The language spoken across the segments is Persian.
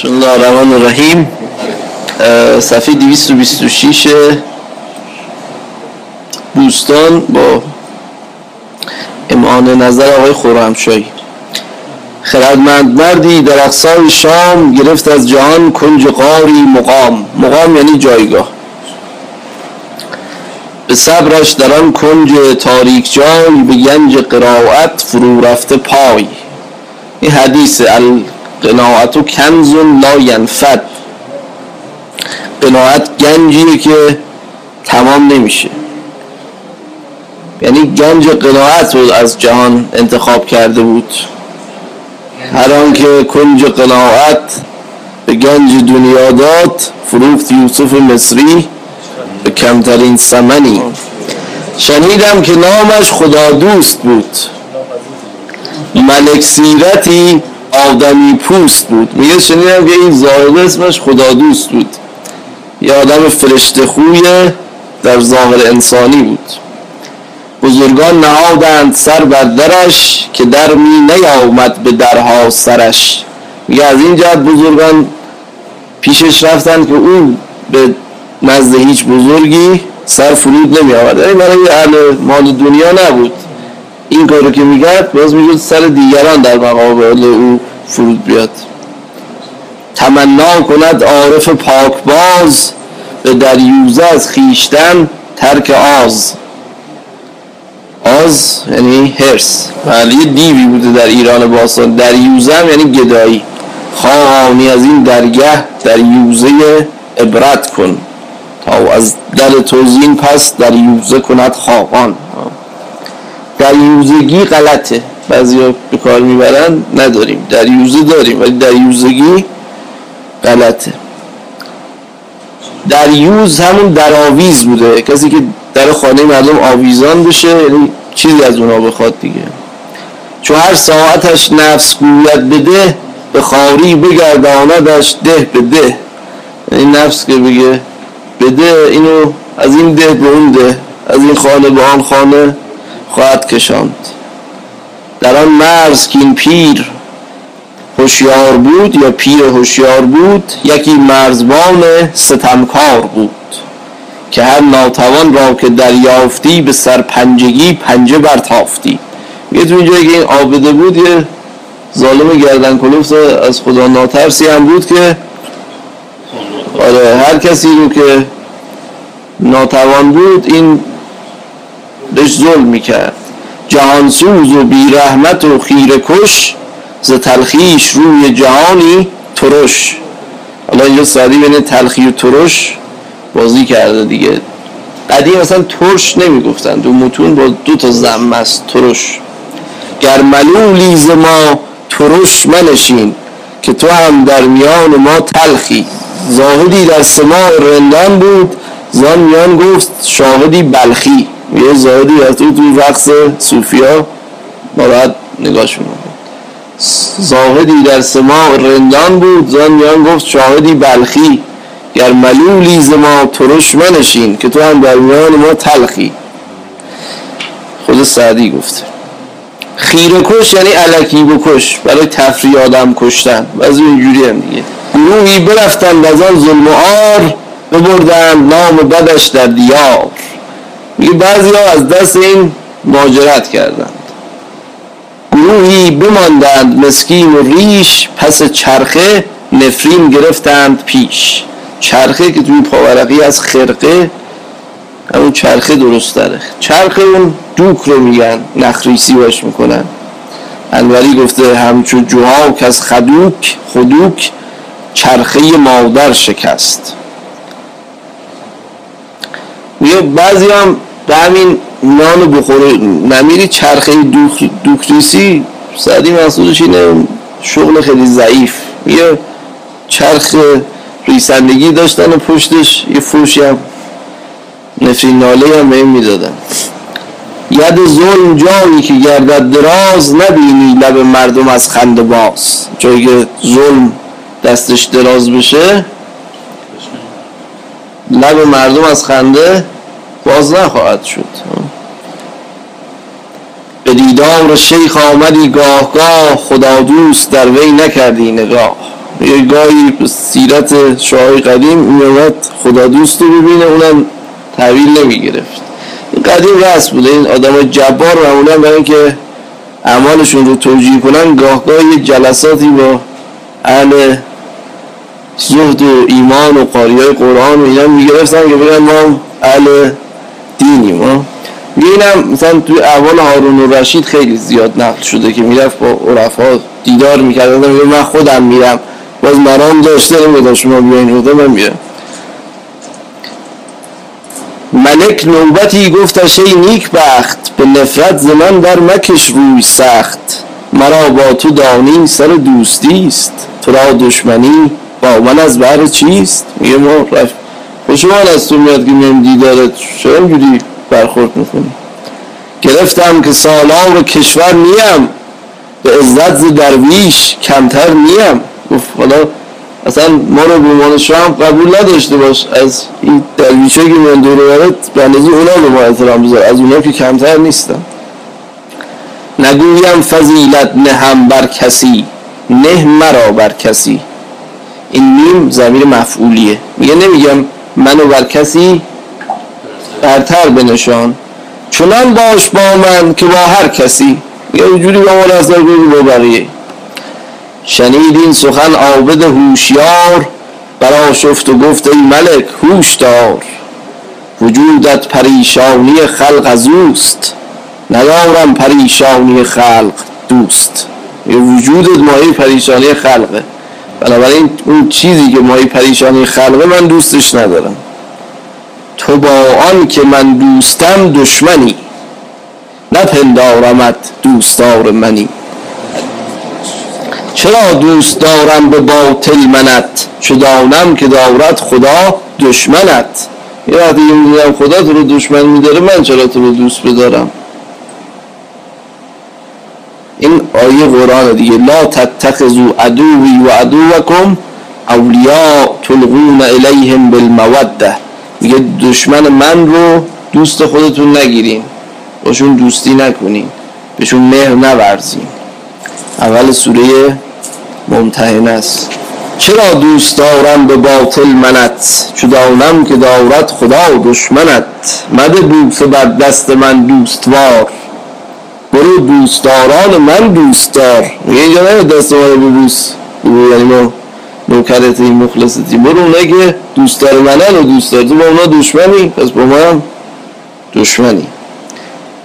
بسم الله الرحمن الرحیم صفحه 226 بوستان با امان نظر آقای خورمشایی خردمند مردی در اقصای شام گرفت از جهان کنج قاری مقام. مقام یعنی جایگاه. به صبرش در آن کنج تاریک جای به گنج قرائت فرو رفته پای. این حدیث القناعت و کنز لا ینفد. قناعت گنجیه که تمام نمیشه. یعنی گنج قناعت رو از جهان انتخاب کرده بود. هر آنکه کنج قناعت به گنج دنیا داد فروخت یوسف مصری به کمترین سمنی شنیدم که نامش خدا دوست بود. ملک سیرتی آدمی پوست بود. میگه شنیدم که این زاهد اسمش خدا دوست بود. یه آدم فرشته خویه در ظاهر انسانی بود. بزرگان نهادند سر بر درش که در می نیامد به درها سرش. میگه از این جهت بزرگان پیشش رفتن که او به نزد هیچ بزرگی سر فرود نمی آورد. یعنی برای اهل مال دنیا نبود. این کارو که میگرد باز میگه سر دیگران در مقابل او فرود بیاد. تمنا کند عارف پاکباز به دریوزه از خیشتن ترک آز. آز یعنی هرس بله یه دیوی بوده در ایران باستان. دریوزه هم یعنی گدایی. خواهانی از این درگه دریوزه عبرت کن. تا از در توزین پس دریوزه کند خواهان دریوزگی غلطه. بعضی ها به کار می‌برن نداریم. دریوزه داریم ولی دریوزگی غلطه. دریوز همون دراویز بوده. کسی که در خانه مردم آویزان بشه یعنی چیزی از اونا بخواد دیگه. چون هر ساعتش نفس گوید بده به خاری بگرداندش ده به ده. این نفس که بگه بده اینو از این ده به اون ده از این خانه به آن خانه خواهد کشاند. در آن مرز که این پیر هوشیار بود یا پیر هوشیار بود یکی مرزبان ستمکار بود که هر ناتوان را که دریافتی به سرپنجگی پنجه برتافتی. یه تو اینجایی که این آبده بود یه ظالم گردن کلوفت از خدا ناترسی هم بود که آره هر کسی رو که ناتوان بود این بهش ظلم می‌کرد. جهانسوز و بیرحمت و خیره کش ز تلخیش روی جهانی ترش. حالا اینجا سعدی بین تلخی و ترش بازی کرده دیگه. قدیم مثلا ترش نمی‌گفتن. دو متون با دو تا زم است ترش. گر ملولی ز ما ترش منشین که تو هم در میان ما تلخی. زاهدی در سماع رندان بود زان میان گفت شاهدی بلخی. یه زاهدی از تو توی رقص صوفیا باید نگاهشون زاهدی در سماع رندان بود. زان میان گفت شاهدی بلخی. گر ملولی ز ما ترش منشین که تو هم در میان ما تلخی. خود سعدی گفته خیره کش یعنی علکی بکش. برای تفریح آدم کشتن. بعضی اینجوری هم دیگه. گروهی برفتن از آن ظلم و آر ببردن نام بدش در دیار. میگه بعضی ها از دست این ماجرت کردند. گروهی بماندند مسکین و ریش پس چرخه نفرین گرفتند پیش. چرخه که توی پاورقی از خرقه همون چرخه درست داره چرخه اون دوک رو میگن نخریسی باش می‌کنن. انوری گفته همچون جوهاک از خدوک خدوک چرخه مادر شکست. میگه بعضی هم به همین نان بخوره نمیری چرخه دوک دوکریسی سعدی محصولش اینه شغل خیلی ضعیف. میگه چرخ ریسندگی داشتن و پشتش یه فوشی هم نفرین ناله هم این می‌دادن. ید ظلم جایی که گردد دراز نبینی لب مردم از خنده باز. جایی که ظلم دستش دراز بشه لب مردم از خنده باز نخواهد شد. به دیدار شیخ آمدی گاه گاه خدا دوست در وی نکردی نگاه. یه گاهی سیرت شاهی قدیم میومد خدا دوست رو ببینه اونم تحویل نمی گرفت این قدیم رست بوده این آدم جبار معمولا برای اینکه اعمالشون رو توجیه کنن گاه گاهی جلساتی با اهل زهد و ایمان و قاری های قرآن و اینا می‌گرفتن که بگن ما اهل دینیم ها؟ اینم مثلا توی احوال هارون و رشید خیلی زیاد نقل شده که می‌رفت با عرفا دیدار می‌کرد. من خودم میرم. باز مرام داشته نمیدن شما بیاین رو من میرم. ملک نوبتی گفتش ای نیک بخت به نفرت زمان در مکش روی سخت. مرا با تو دانی سر دوستی است. تو را دشمنی با من از بر چیست؟ میگه ما رفت خوشمان از تو میاد که میم دیدارت چرا اینجوری برخورد می‌کنی؟ گرفتم که سالار کشور نیم. به عزت درویش کمتر نیم. گفت حالا اصلا ما رو به عنوان شام قبول نداشته باش. از این درویشه که من دور برد به اندازه اونا به ما احترام بذار. از اونا که کمتر نیستم. نگویم فضیلت نهم بر کسی نه مرا بر کسی. این میم زمیر مفعولیه. میگه نمیگم منو بر کسی برتر بنشان. چنان باش با من که با هر کسی. یه جوری با ما رفتار با بقیه شنید این سخن عابد هوشیار برا شفت و گفت ای ملک هوش دار وجودت پریشانی خلق از اوست. ندارم پریشانی خلق دوست. یه وجودت ماهی پریشانی خلقه. بنابراین اون چیزی که ماهی پریشانی خلقه من دوستش ندارم. تو با آن که من دوستم دشمنی. نپندارمت دوستار منی. چرا دوست دارم به باطل منت؟ چه دانم که دارد خدا دشمنت. یه وقتی خدا تو رو دشمن میداره من چرا تو رو دوست بدارم؟ این آیه قرآن دیگه. لا تتخذوا عدوی و عدوکم اولیاء تلقون الیهم بالموده میگه دشمن من رو دوست خودتون نگیرین. باشون دوستی نکنین. بهشون مهر نورزین. اول سوره ممتحن است. چرا دوست دارم به باطل منت؟ چو دانم که دارد خدا دشمنت. مده بوسه بر دست من دوستوار. برو دوستداران من دوست دار میگه اینجا نه دست ما رو ببوس. یعنی ما نوکرت این مخلصتی. برو اونه که دوست دار منن و دوست دار تو با اونا دشمنی. پس با ما هم دشمنی.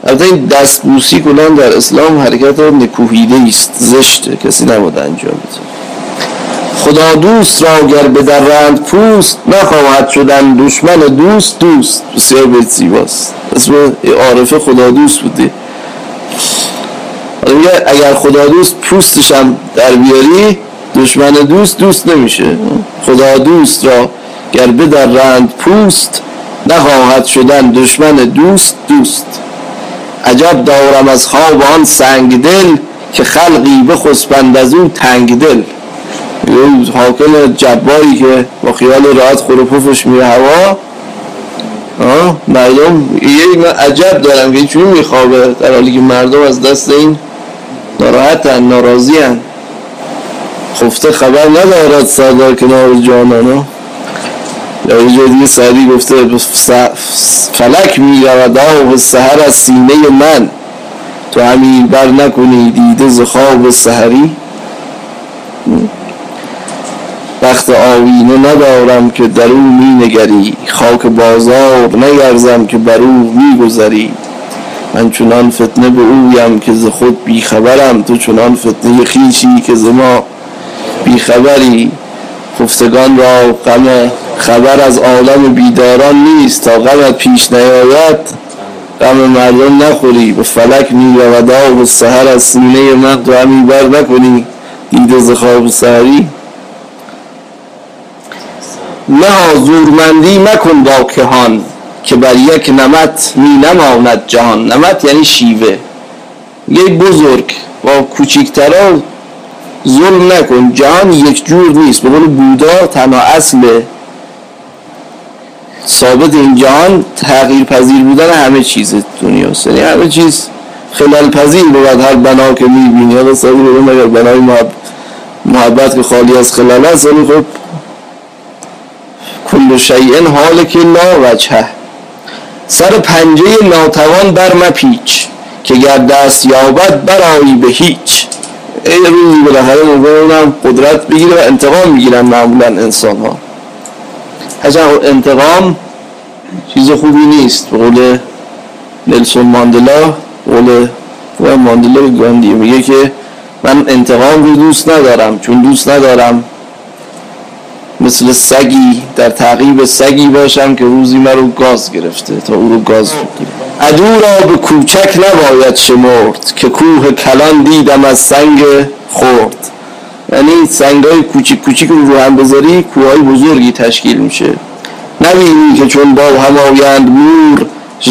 البته این دستبوسی کنن در اسلام حرکت نکوهیده است زشته. کسی نباید انجام بده. خدا دوست را گر به رند پوست نخواهد شدن دشمن دوست دوست. بسیار بیت زیباست. اسم عارفه خدا دوست بوده. اگر خدا دوست هم در بیاری دشمن دوست دوست نمیشه. خدا دوست را گر رند پوست نخواهد شدن دشمن دوست دوست. عجب دارم از خواب آن سنگ دل که خلقی بخسبند از او تنگ دل یه حاکم جباری که با خیال راحت خروپوفش میره هوا مردم یه عجب دارم که چون میخوابه در حالی که مردم از دست این ناراحتن ناراضیان خفته خبر ندارد سردار کنار جانانا یا یه جای دیگه سعدی گفته فلک می رود آب سهر از سینه من. تو همین بر نکنی دیده ز خواب وقت آوینه ندارم که در او می نگری خاک بازار نگرزم که بر او می گذری من چنان فتنه به اویم که ز خود بیخبرم. تو چنان فتنه خیشی که ز ما بیخبری. خفتگان را غم خبر از عالم بیداران نیست. تا غمت پیش نیاید غم مردم نخوری. به فلک می رود و سهر از سینه من تو همی بر نکنی. دیده ز خواب سهری نه زورمندی مکن با کهان. که بر یک نمت می نماند جهان. نمت یعنی شیوه. یه بزرگ با کوچیکترا ظلم نکن. جهان یک جور نیست. به قول بودا تنها اصل ثابت این جهان تغییر پذیر بودن همه چیز دنیا یعنی همه چیز خلال پذیر بود هر بنا که می‌بینی حالا سادی بگم اگر بنای محبت که خالی از خلال است. خب کل شیء حال که لا وجهه. سر پنجه ناتوان بر مپیچ که گر دست یابد برایی به هیچ. ای روزی بالاخره ممکنه قدرت بگیره و انتقام می‌گیرن معمولا انسان ها انتقام چیز خوبی نیست. به قول نلسون ماندلا قول ماندلا گاندی میگه که من انتقام رو دوست ندارم. چون دوست ندارم مثل سگی در تعقیب سگی باشم که روزی رو گاز گرفته تا او رو گاز بگیره عدو را به کوچک نباید شمرد که کوه کلان دیدم از سنگ خورد یعنی سنگ های کوچیک کوچیک رو هم بذاری کوه های بزرگی تشکیل میشه. نبینی که چون با هم آیند مور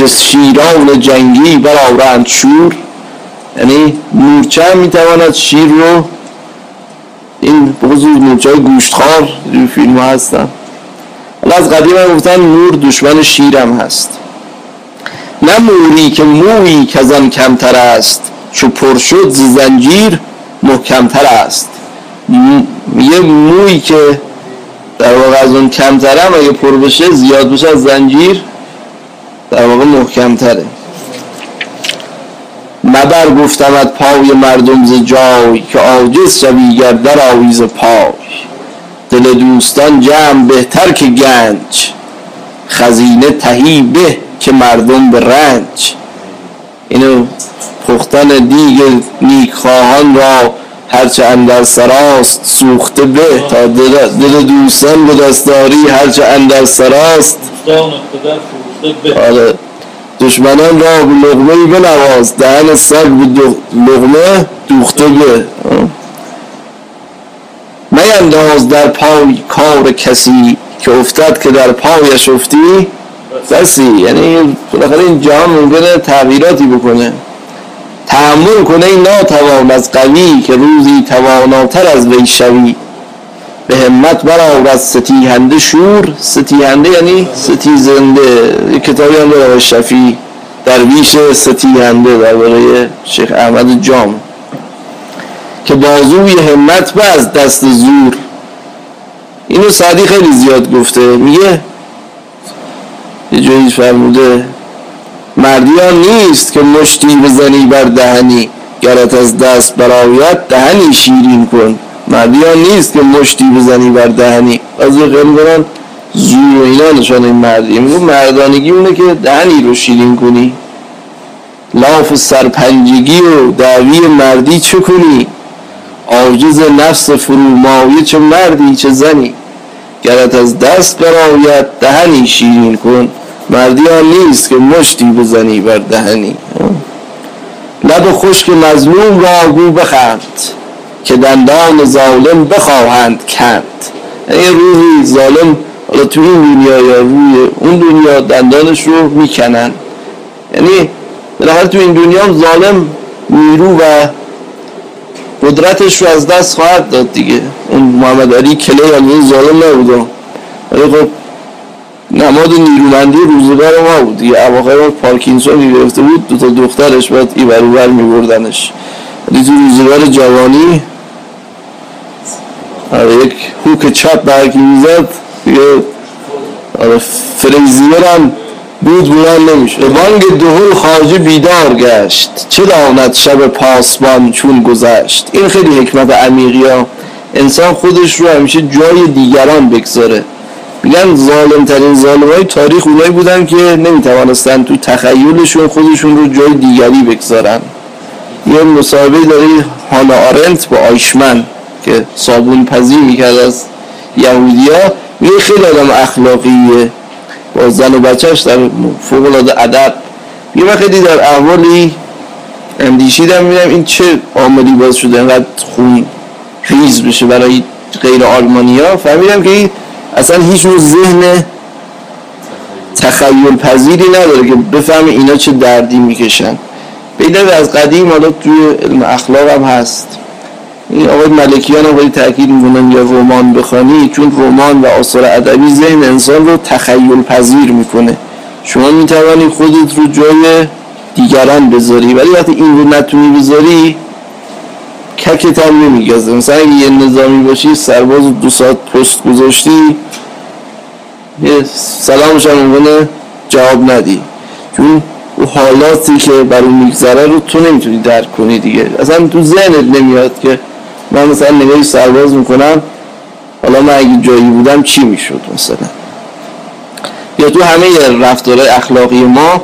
شیران جنگی برآورند شور. یعنی مورچه می‌تواند شیر رو این مورچه های گوشتخار روی فیلم هستن. از قدیم هم گفتن مور دشمن شیرم هست. نه موری که مویی که آن کمتر است. چو پر شد زنجیر محکمتر است. یه مویی که در واقع از اون کمتره اگه پر بشه زیاد بشه از زنجیر در واقع محکمتره مبر گفتمت پای مردم ز جای که عاجز شوی گر در آویز پای. دل دوستان جمع بهتر که گنج خزینه تهی به که مردم به رنج. اینو پختن دیگ نیکخواهان را هرچه اندر سراست سوخته به. تا دل, دوستان به دستداری هرچه اندر سراست آره. دشمنان را به لغمه بنواز. دهن سگ به لغمه دوخته به. مینداز در پای کار کسی که افتد که در پایش افتی؟ بسی. یعنی بالاخره این جهان ممکنه تغییراتی بکنه. تحمل کنه این ناتوان از قوی که روزی تواناتر از وی شوی. به همت از ستیهنده شور. ستیهنده یعنی ستیزنده. یک کتابی هم داره شفی. درویش ستیهنده برای شیخ احمد جام که بازوی همت به از دست زور. اینو سعدی خیلی زیاد گفته. میگه؟ یه جایی فرموده مردیان نیست که مشتی بزنی بر دهنی. گرت از دست برایت دهنی شیرین کن. مردیان نیست که مشتی بزنی بر دهنی. از خیلی برن زور و اینا نشانه مردی میگو مردانگی اونه که دهنی رو شیرین کنی. لاف سرپنجگی و دعوی مردی چه کنی؟ عاجز نفس فرومایه چه مردی چه زنی؟ گرت از دست برایت دهنی شیرین کن. مردی نیست که مشتی بزنی بر دهنی. لب خشک مظلوم را گو بخند. که دندان ظالم بخواهند کند. یعنی روحی ظالم حالا تو این دنیا یا روی اون دنیا دندانش رو می‌کنن. یعنی بالاخره تو این دنیا ظالم نیرو و قدرتش رو از دست خواهد داد دیگه. اون محمد علی کلی یعنی ظالم نبود. ولی خب نماد نیرومندی روزگار ما بود دیگه. اواخر پارکینسون گرفته بود دو تا دخترش باید ای بر می بردنش ولی تو روزگار جوانی یک هوک چپ برکی می‌زد دیگه آره فریزیر هم بود بلند نمیشه بانگ دهول خارجی بیدار گشت. چه داند شب پاسبان چون گذشت؟ این خیلی حکمت عمیقی ها. انسان خودش رو همیشه جای دیگران بگذاره. میگن ظالم ترین ظالم های تاریخ اونایی بودن که نمی‌توانستن تو تخیلشون خودشون رو جای دیگری بگذارن. یه مصاحبه داری هانا آرنت با آیشمن. که صابون پذیر می‌کرد از یهودیا میگه خیلی آدم اخلاقیه. با زن و بچهش در فوق العاده ادب. یه خیلی در احوالی اندیشیدم میدم این چه عاملی باز شده اینقدر خون ریز بشه برای غیر آلمانیا فهمیدم که اصلا هیچ نوع ذهن تخیل پذیری نداره که بفهمه اینا چه دردی می‌کشن. پیدا از قدیم حالا توی علم اخلاق هم هست. این آقای ملکیان هم تاکید می‌کنن یا رمان بخوانی چون رمان و آثار ادبی ذهن انسان رو تخیل پذیر می‌کنه. شما می‌توانی خودت رو جای دیگران بذاری ولی وقتی این رو نتونی بذاری ککت هم نمیگزه. مثلا اگه یه نظامی باشی سرباز دو ساعت پست گذاشتی یه سلامش هم ممکنه جواب ندی. چون او حالاتی که بر اون میگذره رو تو نمی‌تونی درک کنی دیگه. اصلا تو ذهنت نمیاد که من مثلا نگاهی سرباز می‌کنم حالا من اگه جایی بودم چی می‌شد مثلا؟ یا تو همه رفتار اخلاقی ما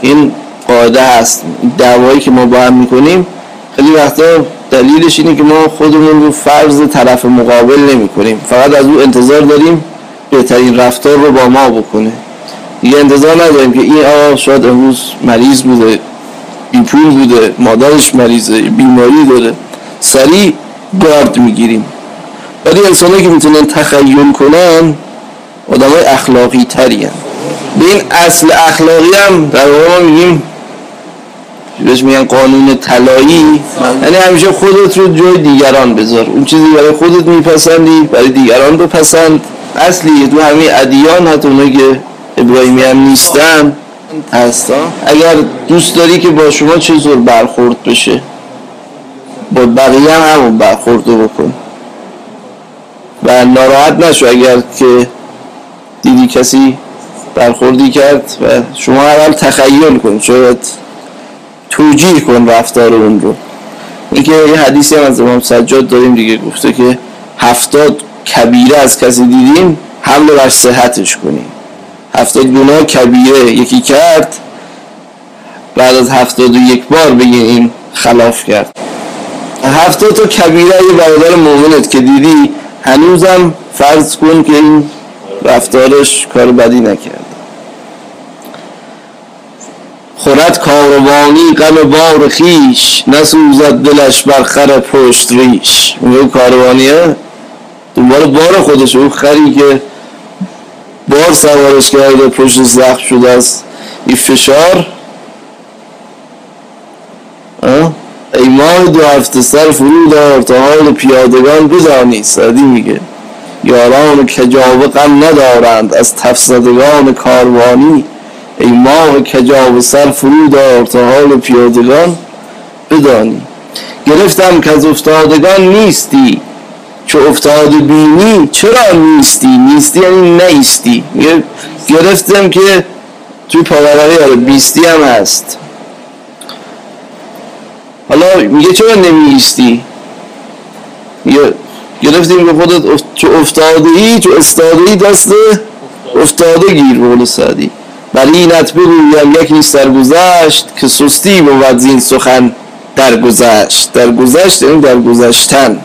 این قاعده هست دعوایی که ما با هم می‌کنیم خیلی وقتا دلیلش اینه که ما خودمون رو فرض طرف مقابل نمی کنیم فقط از او انتظار داریم بهترین رفتار رو با ما بکنه. دیگه انتظار نداریم که این آقا شاید امروز مریض بوده بی پول بوده مادرش مریضه بیماری داره. سریع گارد می‌گیریم. ولی انسانی که می‌تونن تخیل کنن آدم های اخلاقی تری هم. به این اصل اخلاقی هم در واقع میگیم بهش میگن قانون طلایی. یعنی همیشه خودت رو جای دیگران بذار. اون چیزی برای خودت میپسندی برای دیگران بپسند. اصلی تو همه ادیان حتی اونایی که ابراهیمی هم نیستن هستا اگر دوست داری که با شما چه زور برخورد بشه. با بقیه هم همون برخورد رو بکن. و ناراحت نشو اگر که دیدی کسی برخوردی کرد و شما اول تخیل کن شاید توجیه کن رفتار اون رو. اینکه یه حدیثی هم از امام سجاد داریم دیگه گفته که هفتاد کبیره از کسی دیدیم حمله بر صحتش کنیم هفتاد گناه کبیره یکی کرد بعد از هفتاد و یک بار این خلاف کرد. هفتاد تا کبیره یه برادر مومنت که دیدی هنوزم فرض کن که این رفتارش کار بدی نکرد خورد کاروانی غم بار خیش نسوزد دلش بر خر پشت ریش. میگه کاروانیه؟ دنبال بار خودش اون خری که بار سوارش کرده پشت زخم شده از این فشار ای ماه دو هفته سر فرو دار تا حال پیادگان بدانی سعدی میگه. یاران کجاوه غم ندارند از تفسدگان کاروانی. ای ماه کجاوه سر فرو دار تا حال پیادگان بدانی. گرفتم که از افتادگان نیستی. چو افتاده بینی چرا نیستی؟ نیستی یعنی نیستی. گرفتم که توی پاورقی آره بیستی هم هست. حالا میگه چرا نمیستی میگه گرفتیم که خودت چو افتاده ای چو استاده ای دست افتاده گیر بول سعدی. ولی اینت بگویم یک نیست در گذشت که سستی بود زین سخن در گذشت. در گذشت یعنی در گذشتن.